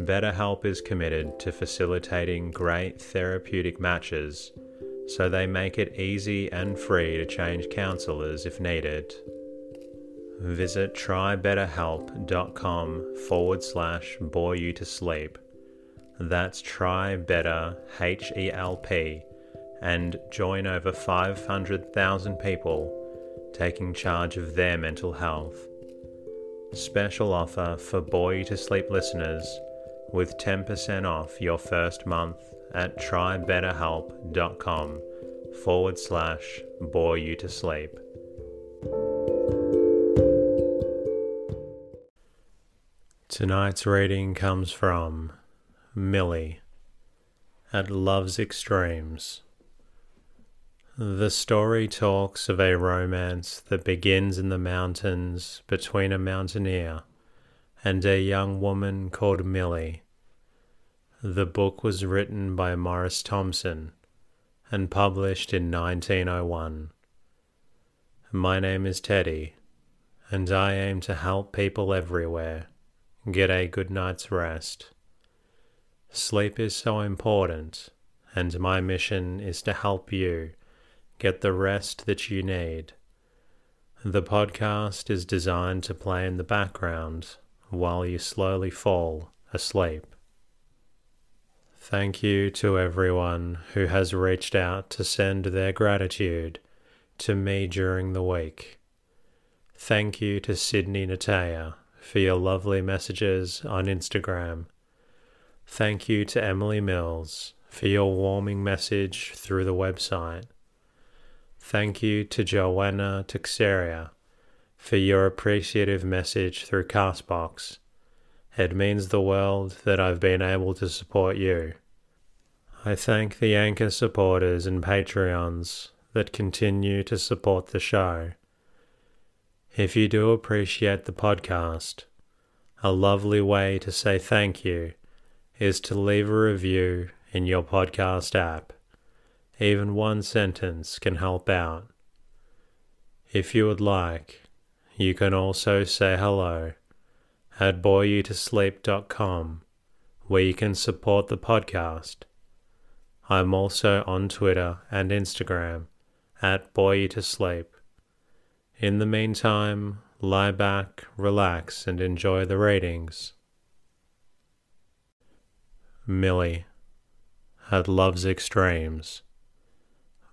BetterHelp is committed to facilitating great therapeutic matches, so they make it easy and free to change counselors if needed. Visit trybetterhelp.com forward slash bore you to sleep. That's try better H E L P and join over 500,000 people taking charge of their mental health. Special offer for You to Sleep listeners with 10% off your first month at trybetterhelp.com forward slash bore you to sleep. Tonight's reading comes from Milly at Love's Extremes. The story talks of a romance that begins in the mountains between a mountaineer and a young woman called Milly. The book was written by Maurice Thompson and published in 1901. My name is Teddy, and I aim to help people everywhere get a good night's rest. Sleep is so important, and my mission is to help you get the rest that you need. The podcast is designed to play in the background while you slowly fall asleep. Thank you to everyone who has reached out to send their gratitude to me during the week. Thank you to Sydney Nataya for your lovely messages on Instagram. Thank you to Emily Mills for your warming message through the website. Thank you to Joanna Teixeira for your appreciative message through Castbox. It means the world that I've been able to support you. I thank the Anchor supporters and Patreons that continue to support the show. If you do appreciate the podcast, a lovely way to say thank you is to leave a review in your podcast app. Even one sentence can help out. If you would like, you can also say hello at boreyoutosleep.com where you can support the podcast. I'm also on Twitter and Instagram at boreyoutosleep. In the meantime, lie back, relax, and enjoy the ratings. Milly at Love's Extremes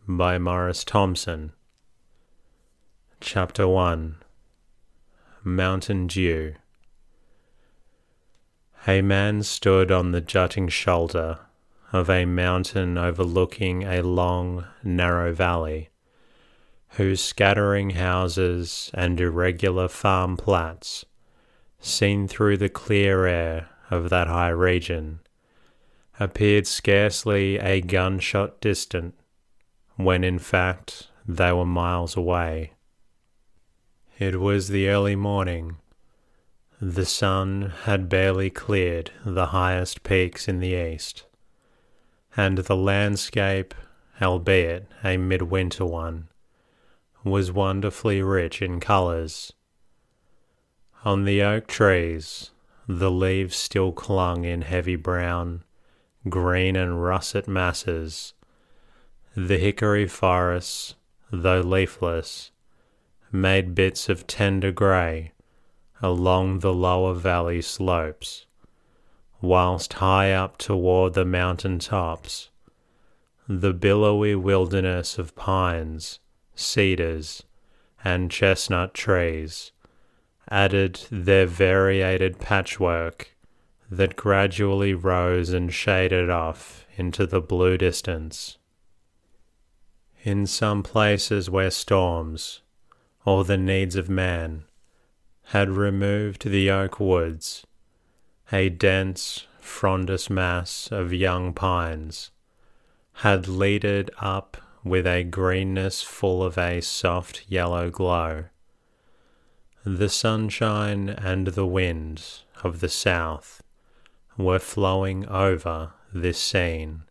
by Maurice Thompson. Chapter 1 Mountain Dew. A man stood on the jutting shoulder of a mountain overlooking a long, narrow valley, whose scattering houses and irregular farm plats, seen through the clear air of that high region, appeared scarcely a gunshot distant when in fact they were miles away. It was the early morning. The sun had barely cleared the highest peaks in the east, and the landscape, albeit a midwinter one, was wonderfully rich in colours. On the oak trees, the leaves still clung in heavy brown, green, and russet masses. The hickory forests, though leafless, made bits of tender grey along the lower valley slopes, whilst high up toward the mountain tops, the billowy wilderness of pines, cedars, and chestnut trees added their variated patchwork that gradually rose and shaded off into the blue distance. In some places where storms, or the needs of man, had removed the oak woods, a dense frondous mass of young pines had leaded up with a greenness full of a soft yellow glow. The sunshine and the winds of the south were flowing over this scene,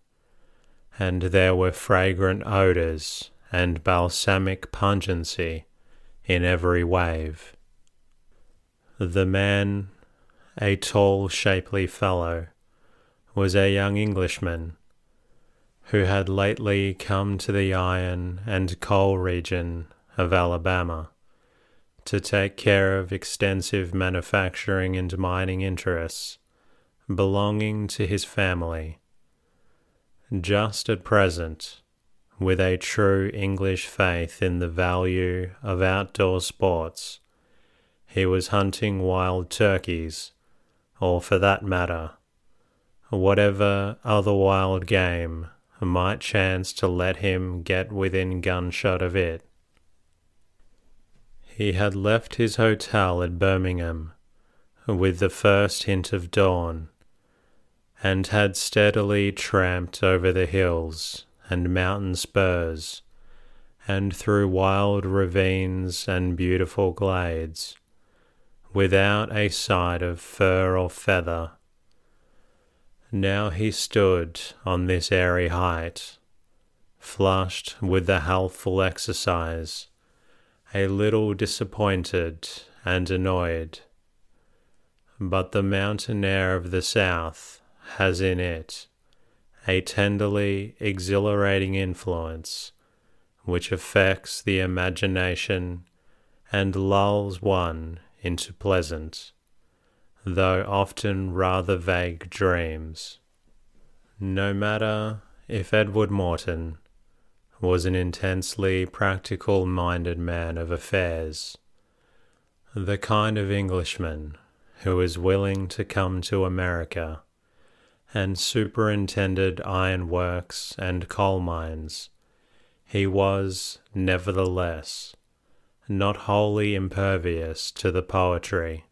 and there were fragrant odours and balsamic pungency in every wave. The man, a tall, shapely fellow, was a young Englishman who had lately come to the iron and coal region of Alabama to take care of extensive manufacturing and mining interests belonging to his family. Just at present, with a true English faith in the value of outdoor sports, he was hunting wild turkeys, or for that matter, whatever other wild game might chance to let him get within gunshot of it. He had left his hotel at Birmingham with the first hint of dawn, and had steadily tramped over the hills and mountain spurs, and through wild ravines and beautiful glades without a sight of fur or feather. Now he stood on this airy height, flushed with the healthful exercise, a little disappointed and annoyed. But the mountain air of the south has in it a tenderly exhilarating influence which affects the imagination and lulls one into pleasant, though often rather vague dreams. No matter if Edward Morton was an intensely practical minded man of affairs, the kind of Englishman who is willing to come to America and superintended iron works and coal mines, he was, nevertheless, not wholly impervious to the poetry.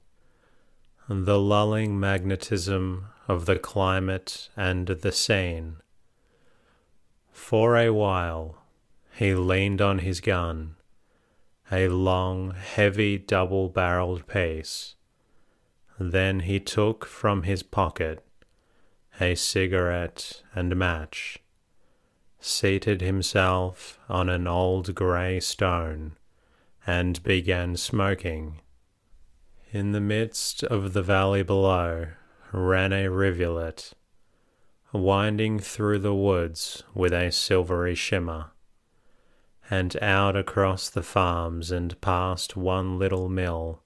The lulling magnetism of the climate and the scene. For a while he leaned on his gun, a long, heavy double barreled piece. Then he took from his pocket a cigarette and match, seated himself on an old grey stone and began smoking. In the midst of the valley below ran a rivulet, winding through the woods with a silvery shimmer, and out across the farms and past one little mill,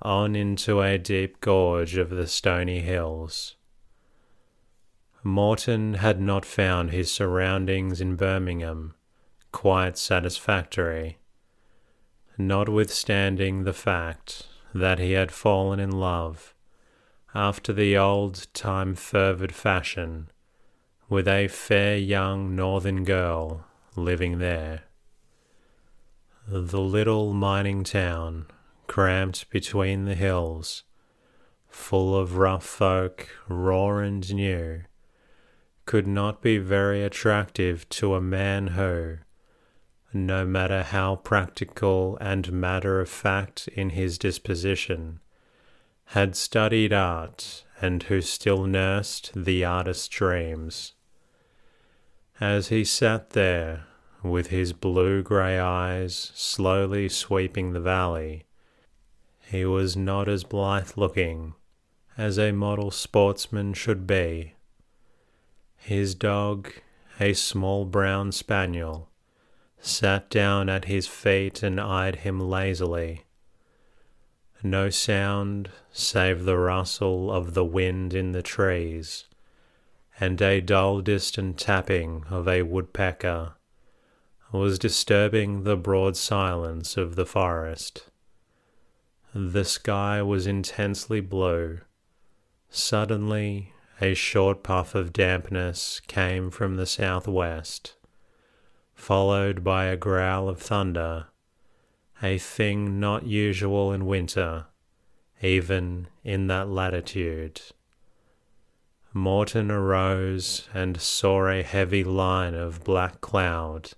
on into a deep gorge of the stony hills. Morton had not found his surroundings in Birmingham quite satisfactory notwithstanding the fact that he had fallen in love, after the old time fervid fashion, with a fair young northern girl living there. The little mining town, cramped between the hills, full of rough folk, raw and new, could not be very attractive to a man who, no matter how practical and matter of fact in his disposition, had studied art and who still nursed the artist's dreams. As he sat there, with his blue grey eyes slowly sweeping the valley, he was not as blithe looking as a model sportsman should be. His dog, a small brown spaniel, sat down at his feet and eyed him lazily. No sound save the rustle of the wind in the trees and a dull distant tapping of a woodpecker was disturbing the broad silence of the forest. The sky was intensely blue. Suddenly, a short puff of dampness came from the southwest, followed by a growl of thunder, a thing not usual in winter, even in that latitude. Morton arose and saw a heavy line of black cloud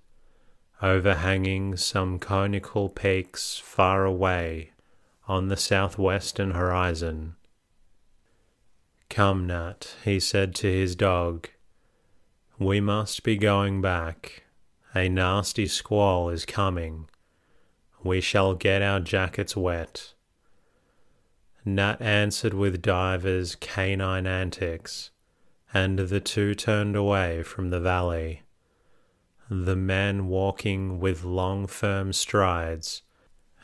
overhanging some conical peaks far away on the southwestern horizon. Come, Nat, he said to his dog. We must be going back. A nasty squall is coming. We shall get our jackets wet. Nat answered with divers canine antics, and the two turned away from the valley. The man walking with long, firm strides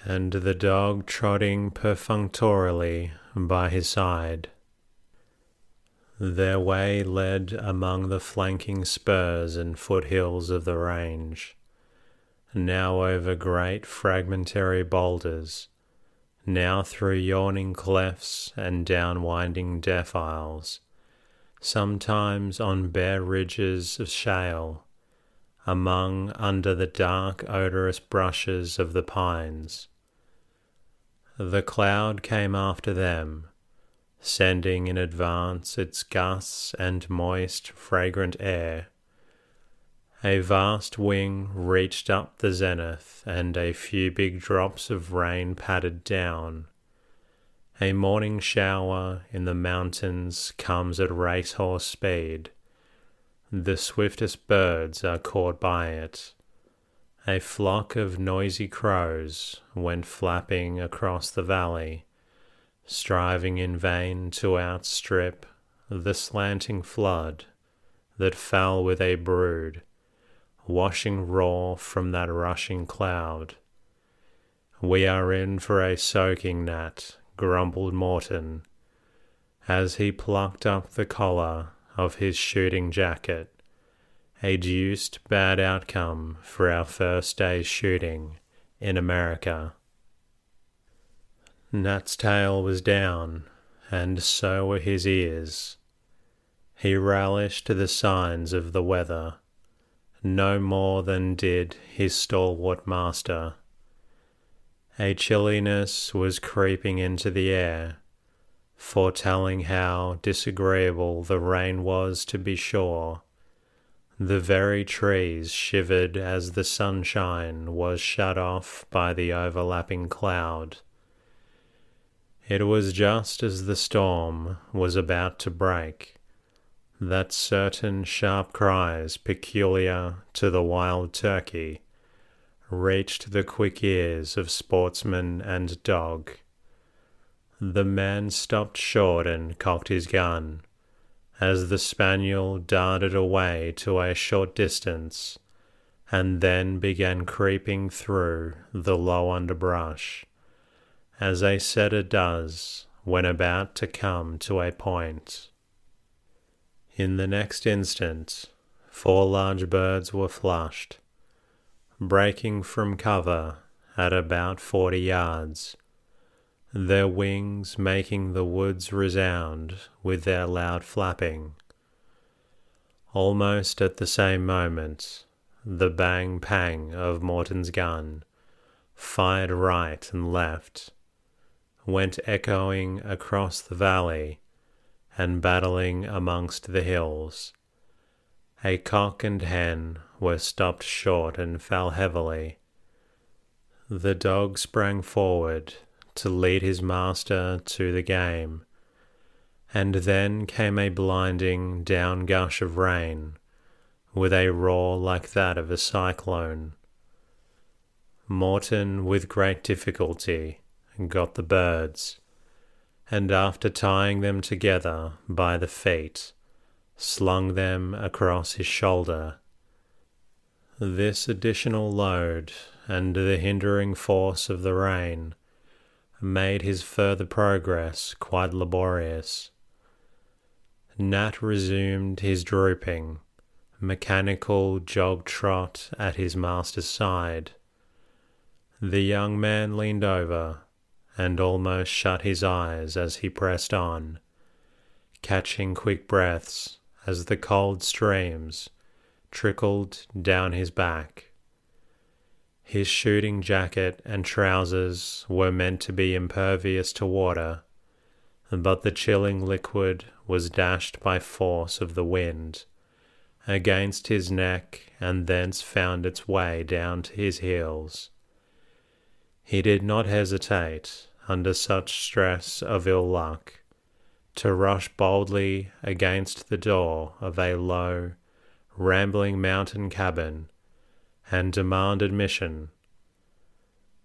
and the dog trotting perfunctorily by his side. Their way led among the flanking spurs and foothills of the range, now over great fragmentary boulders, now through yawning clefts and down winding defiles, sometimes on bare ridges of shale. Among under the dark odorous brushes of the pines. The cloud came after them, sending in advance its gusts and moist, fragrant air. A vast wing reached up the zenith, and a few big drops of rain pattered down. A morning shower in the mountains comes at racehorse speed the swiftest birds are caught by it. A flock of noisy crows went flapping across the valley, striving in vain to outstrip the slanting flood that fell with a brood, washing raw from that rushing cloud. We are in for a soaking, Nat, grumbled Morton, as he plucked up the collar of his shooting jacket. A deuced bad outcome for our first day's shooting in America. Nat's tail was down, and so were his ears. He relished the signs of the weather, no more than did his stalwart master. A chilliness was creeping into the air, foretelling how disagreeable the rain was to be sure. The very trees shivered as the sunshine was shut off by the overlapping cloud. It was just as the storm was about to break that certain sharp cries peculiar to the wild turkey reached the quick ears of sportsman and dog. The man stopped short and cocked his gun, as the spaniel darted away to a short distance, and then began creeping through the low underbrush, as a setter does when about to come to a point. In the next instant, four large birds were flushed, breaking from cover at about forty yards their wings making the woods resound with their loud flapping. Almost at the same moment, the bang pang of Morton's gun, fired right and left, went echoing across the valley and battling amongst the hills. A cock and hen were stopped short and fell heavily. The dog sprang forward to lead his master to the game. And then came a blinding down gush of rain, with a roar like that of a cyclone. Morton, with great difficulty, got the birds, and after tying them together by the feet, slung them across his shoulder. This additional load and the hindering force of the rain made his further progress quite laborious. Nat resumed his drooping, mechanical jog trot at his master's side the young man leaned over and almost shut his eyes as he pressed on, catching quick breaths as the cold streams trickled down his back. His shooting jacket and trousers were meant to be impervious to water, but the chilling liquid was dashed by force of the wind against his neck and thence found its way down to his heels. He did not hesitate, under such stress of ill luck, to rush boldly against the door of a low, rambling mountain cabin and demand admission.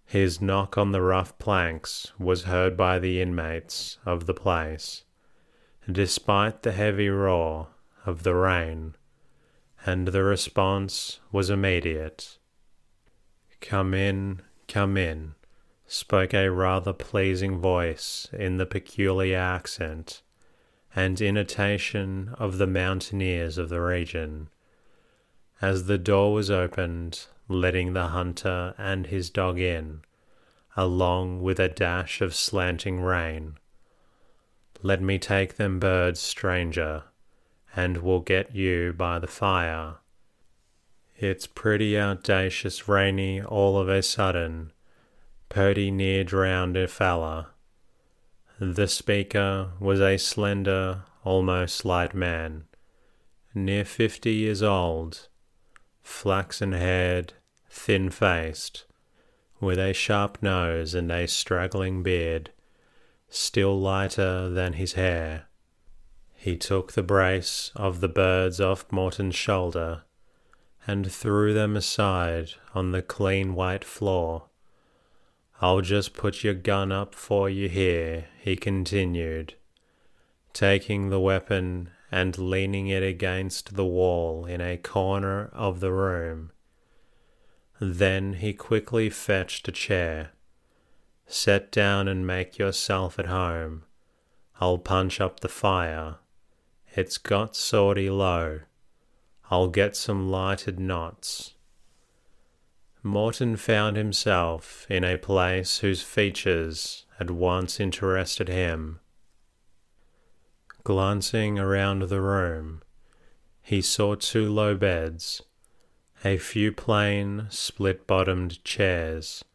His knock on the rough planks was heard by the inmates of the place, despite the heavy roar of the rain, and the response was immediate. Come in, Come in, spoke a rather pleasing voice in the peculiar accent and intonation of the mountaineers of the region. As the door was opened, letting the hunter and his dog in, along with a dash of slanting rain. Let me take them birds, stranger, and we'll get you by the fire. It's pretty audacious rainy all of a sudden. Purdy near drowned a fella. The speaker was a slender, almost slight man, near fifty years old, flaxen haired, thin faced, with a sharp nose and a straggling beard, still lighter than his hair. He took the brace of the birds off Morton's shoulder and threw them aside on the clean white floor. I'll just put your gun up for you here, he continued, taking the weapon and leaning it against the wall in a corner of the room. Then he quickly fetched a chair. Sit down and make yourself at home. I'll punch up the fire. It's got sorty low. I'll get some lighted knots. Morton found himself in a place whose features had once interested him. Glancing around the room, he saw two low beds, a few plain, split bottomed chairs,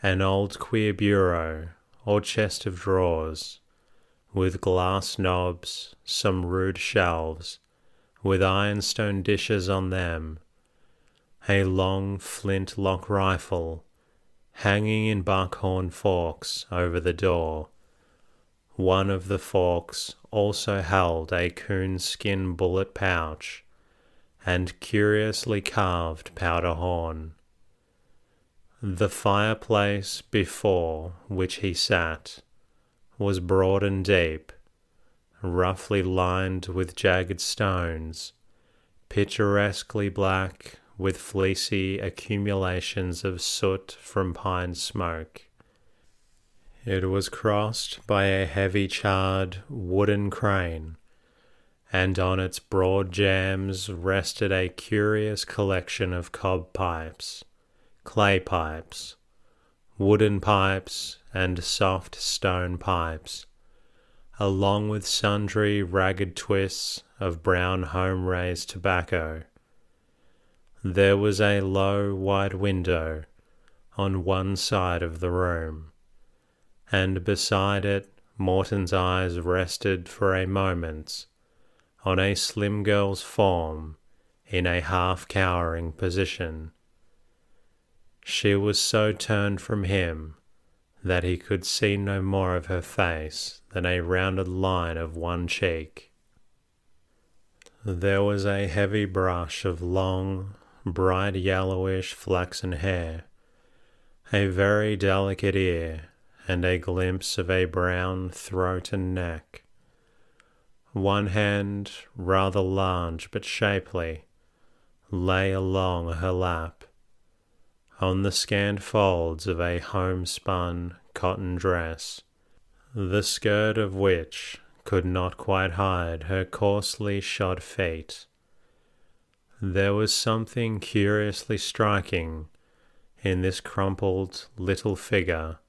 an old queer bureau or chest of drawers, with glass knobs, some rude shelves, with ironstone dishes on them, a long flint lock rifle hanging in buckhorn forks over the door. One of the forks also held a coonskin bullet pouch and curiously carved powder horn. The fireplace before which he sat was broad and deep, roughly lined with jagged stones, picturesquely black with fleecy accumulations of soot from pine smoke. It was crossed by a heavy charred wooden crane, and on its broad jambs rested a curious collection of cob pipes, clay pipes, wooden pipes, and soft stone pipes along with sundry ragged twists of brown home raised tobacco. There was a low, wide window on one side of the room, and beside it Morton's eyes rested for a moment on a slim girl's form in a half cowering position. She was so turned from him that he could see no more of her face than a rounded line of one cheek. There was a heavy brush of long, bright yellowish flaxen hair, a very delicate ear, and a glimpse of a brown throat and neck. One hand, rather large but shapely, lay along her lap, on the scant folds of a homespun cotton dress, the skirt of which could not quite hide her coarsely shod feet. There was something curiously striking in this crumpled little figure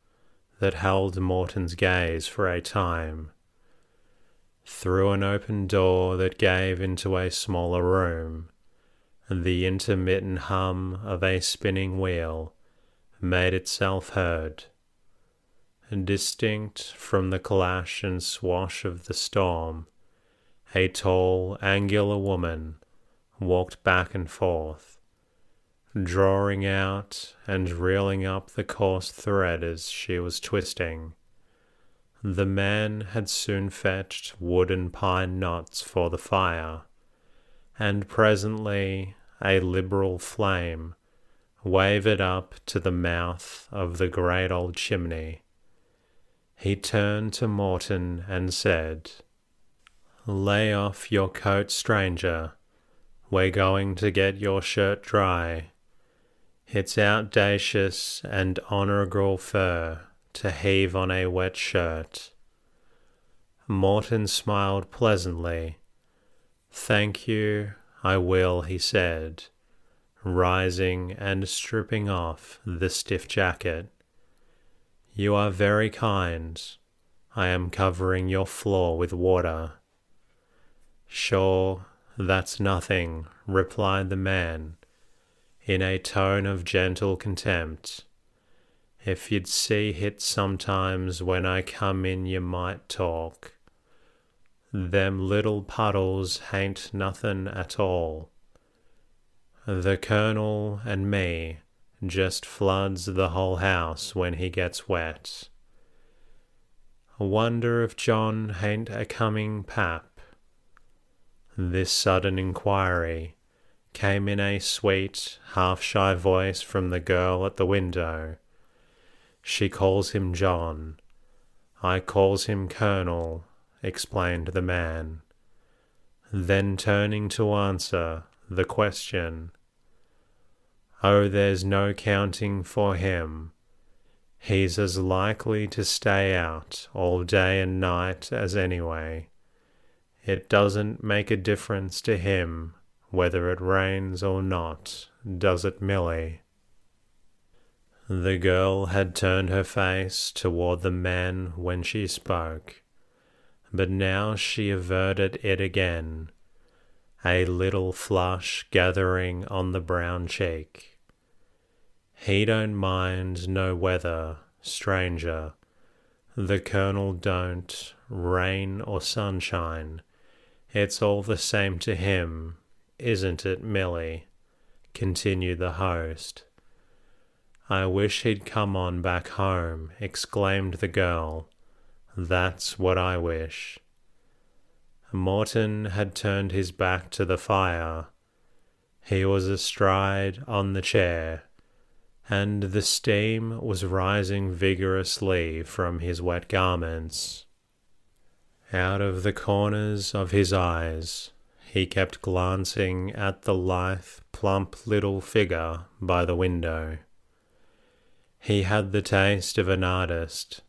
that held Morton's gaze for a time. Through an open door that gave into a smaller room, the intermittent hum of a spinning wheel made itself heard. Distinct from the clash and swash of the storm, a tall, angular woman walked back and forth, drawing out and reeling up the coarse thread as she was twisting. The man had soon fetched wood and pine knots for the fire, and presently a liberal flame wavered up to the mouth of the great old chimney. He turned to Morton and said, Lay off your coat, stranger. We're going to get your shirt dry. It's audacious and honourable fur to heave on a wet shirt. Morton smiled pleasantly. Thank you, I will, he said, rising and stripping off the stiff jacket. You are very kind. I am covering your floor with water. Sure, that's nothing, replied the man, in a tone of gentle contempt. If you'd see it sometimes when I come in, you might talk. Them little puddles hain't nothin' at all. The Colonel and me just floods the whole house when he gets wet. Wonder if John hain't a coming pap. This sudden inquiry came in a sweet, half shy voice from the girl at the window she calls him John. I calls him Colonel, explained the man. Then turning to answer the question, Oh, there's no counting for him. He's as likely to stay out all day and night as anyway. It doesn't make a difference to him whether it rains or not, does it, Milly? The girl had turned her face toward the man when she spoke, but now she averted it again, a little flush gathering on the brown cheek. He don't mind no weather, stranger. The colonel don't, rain or sunshine. It's all the same to him, isn't it, Milly? continued the host. I wish he'd come on back home, exclaimed the girl. That's what I wish. Morton had turned his back to the fire. He was astride on the chair, and the steam was rising vigorously from his wet garments. Out of the corners of his eyes, he kept glancing at the lithe, plump little figure by the window. He had the taste of an artist,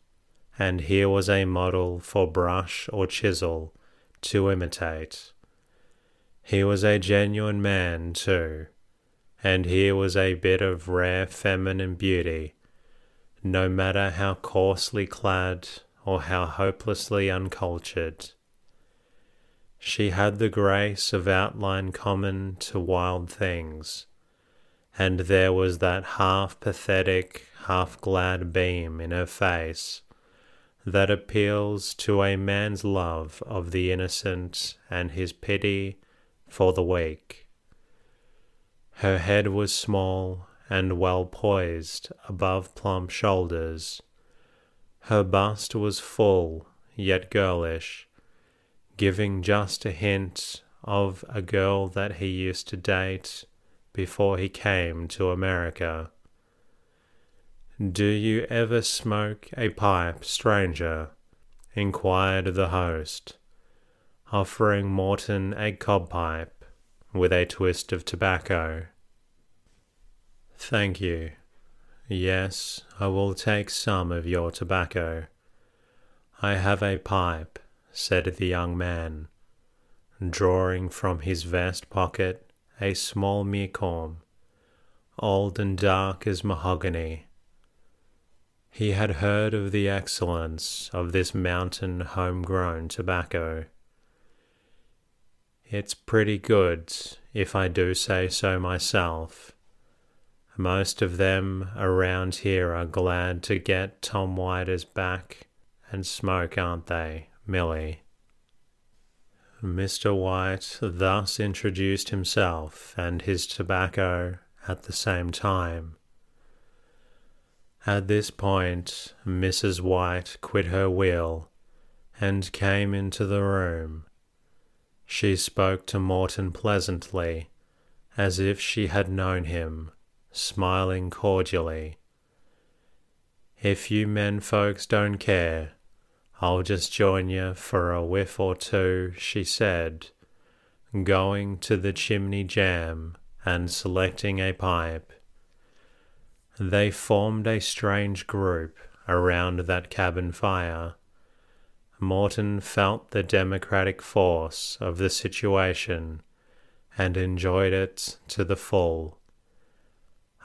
and here was a model for brush or chisel to imitate. He was a genuine man, too, and here was a bit of rare feminine beauty, no matter how coarsely clad or how hopelessly uncultured. She had the grace of outline common to wild things, and there was that half pathetic, half glad beam in her face that appeals to a man's love of the innocent and his pity for the weak. Her head was small and well poised above plump shoulders, Her bust was full, yet girlish, giving just a hint of a girl that he used to date before he came to America. Do you ever smoke a pipe, stranger? inquired the host, offering Morton a cob pipe with a twist of tobacco. Thank you. Yes, I will take some of your tobacco. I have a pipe, said the young man, drawing from his vest pocket a small meerschaum, old and dark as mahogany. He had heard of the excellence of this mountain home-grown tobacco. It's pretty good, if I do say so myself. Most of them around here are glad to get Tom Whiter's back and smoke, aren't they, Milly? Mr. White thus introduced himself and his tobacco at the same time. At this point, Mrs. White quit her wheel and came into the room. She spoke to Morton pleasantly, as if she had known him, smiling cordially. If you men folks don't care, I'll just join you for a whiff or two, she said, going to the chimney jamb and selecting a pipe. They formed a strange group around that cabin fire. Morton felt the democratic force of the situation and enjoyed it to the full.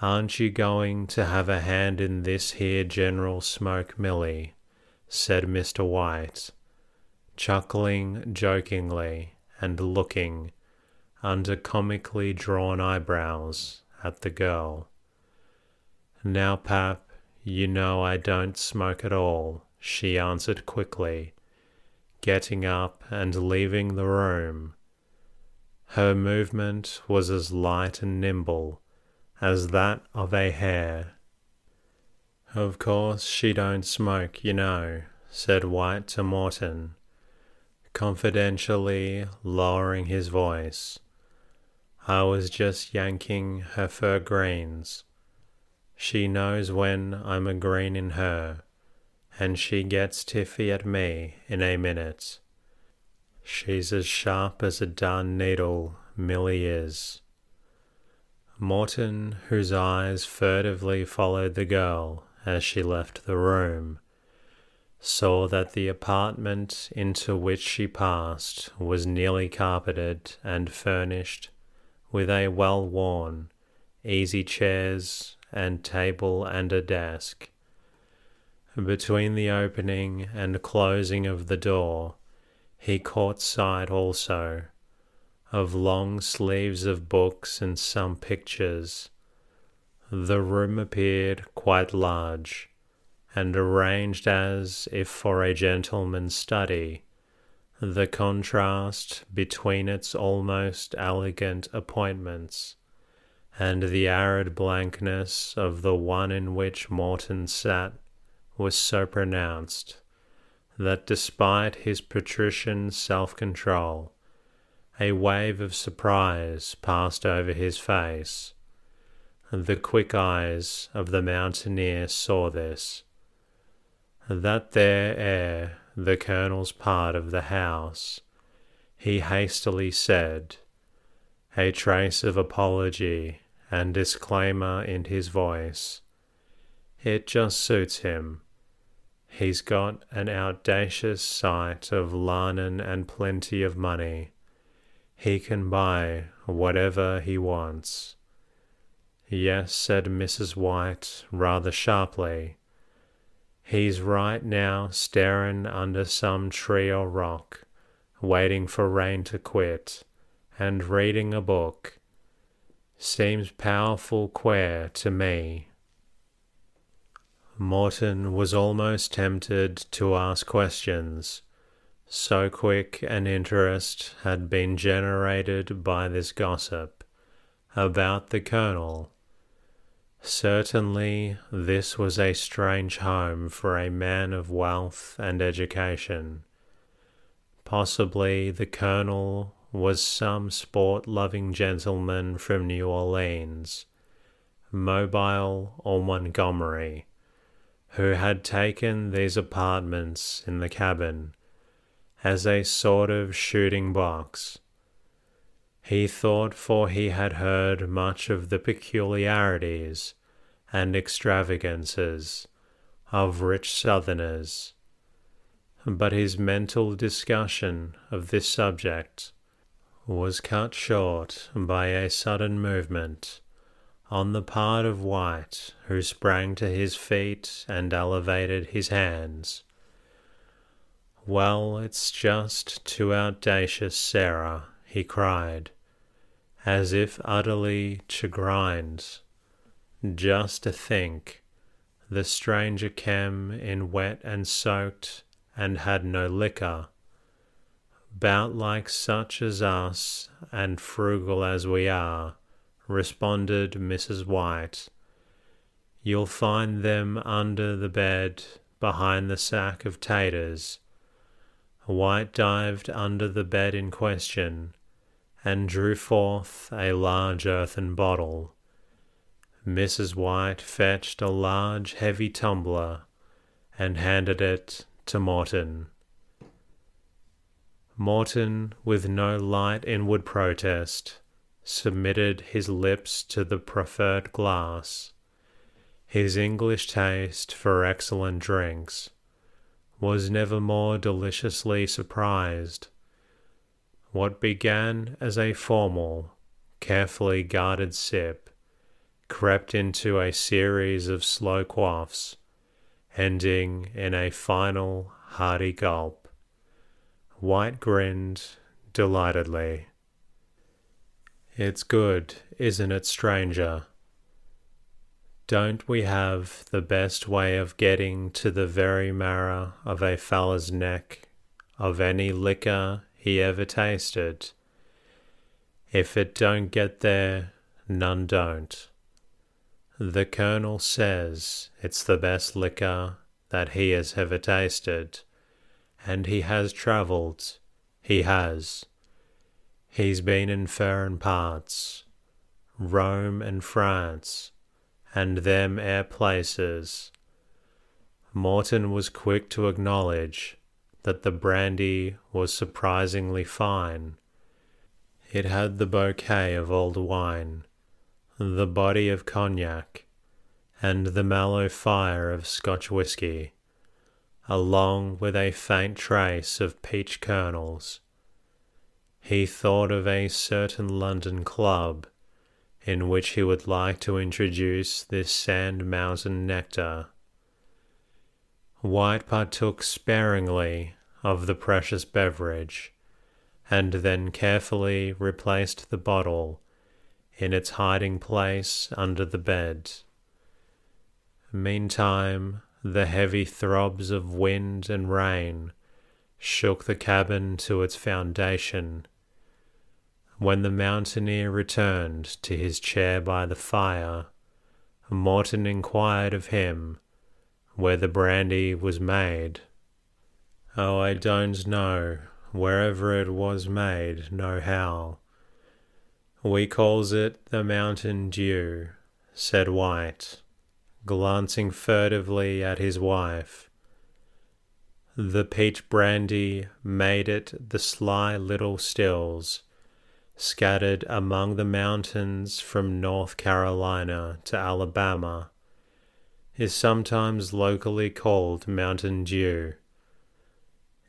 Aren't you going to have a hand in this here General Smoke Milly? said Mr. White, chuckling jokingly and looking under comically drawn eyebrows at the girl. Now, Pap, you know I don't smoke at all, she answered quickly, getting up and leaving the room. Her movement was as light and nimble as that of a hare of course she don't smoke, you know, said White to Morton, confidentially lowering his voice. I was just yanking her fur greens. She knows when I'm a green in her, and she gets tiffy at me in a minute. She's as sharp as a darn needle, Milly is. Morton, whose eyes furtively followed the girl, as she left the room, saw that the apartment into which she passed was nearly carpeted and furnished with a well worn, easy chairs and table and a desk. Between the opening and closing of the door, he caught sight also of long sleeves of books and some pictures the room appeared quite large, and arranged as if for a gentleman's study. The contrast between its almost elegant appointments and the arid blankness of the one in which Morton sat was so pronounced that despite his patrician self control, a wave of surprise passed over his face the quick eyes of the mountaineer saw this. That there ere the colonel's part of the house, he hastily said, a trace of apology and disclaimer in his voice. It just suits him. He's got an audacious sight of larnin and plenty of money. He can buy whatever he wants. Yes, said Mrs. White rather sharply. He's right now staring under some tree or rock, waiting for rain to quit, and reading a book. Seems powerful queer to me. Morton was almost tempted to ask questions. So quick an interest had been generated by this gossip about the colonel Certainly, this was a strange home for a man of wealth and education. Possibly the colonel was some sport loving gentleman from New Orleans, Mobile, or Montgomery, who had taken these apartments in the cabin as a sort of shooting box he thought, for he had heard much of the peculiarities and extravagances of rich Southerners. But his mental discussion of this subject was cut short by a sudden movement on the part of White, who sprang to his feet and elevated his hands. Well, it's just too audacious, Sarah, he cried as if utterly chagrined. Just to think, the stranger came in wet and soaked and had no liquor. Bout like such as us, and frugal as we are, responded Mrs. White. You'll find them under the bed, behind the sack of taters. White dived under the bed in question and drew forth a large earthen bottle. Mrs. White fetched a large heavy tumbler and handed it to Morton. Morton, with no light inward protest, submitted his lips to the proffered glass. His English taste for excellent drinks was never more deliciously surprised what began as a formal, carefully guarded sip crept into a series of slow quaffs, ending in a final hearty gulp. White grinned delightedly. It's good, isn't it, stranger? Don't we have the best way of getting to the very marrow of a fellow's neck of any liquor he ever tasted. If it don't get there, none don't. The Colonel says it's the best liquor that he has ever tasted, and he has travelled. He has. He's been in foreign parts, Rome and France, and them air places. Morton was quick to acknowledge that the brandy was surprisingly fine. It had the bouquet of old wine, the body of cognac, and the mellow fire of Scotch whisky, along with a faint trace of peach kernels. He thought of a certain London club in which he would like to introduce this sand mountain nectar White partook sparingly of the precious beverage, and then carefully replaced the bottle in its hiding place under the bed. Meantime, the heavy throbs of wind and rain shook the cabin to its foundation. When the mountaineer returned to his chair by the fire, Morton inquired of him where the brandy was made. Oh, I don't know, wherever it was made, nohow. We calls it the Mountain Dew, said White, glancing furtively at his wife. The peach brandy made it the sly little stills, scattered among the mountains from North Carolina to Alabama is sometimes locally called Mountain Dew.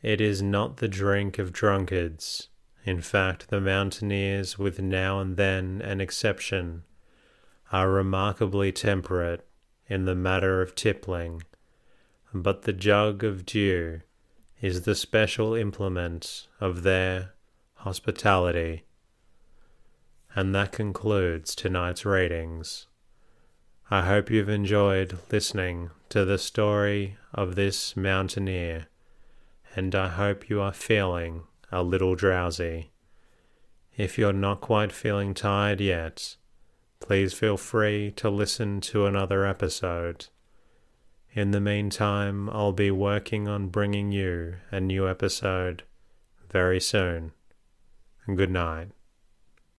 It is not the drink of drunkards. In fact, the mountaineers, with now and then an exception, are remarkably temperate in the matter of tippling, but the jug of dew is the special implement of their hospitality. And that concludes tonight's readings. I hope you've enjoyed listening to the story of this mountaineer, and I hope you are feeling a little drowsy. If you're not quite feeling tired yet, please feel free to listen to another episode. In the meantime, I'll be working on bringing you a new episode very soon. Good night.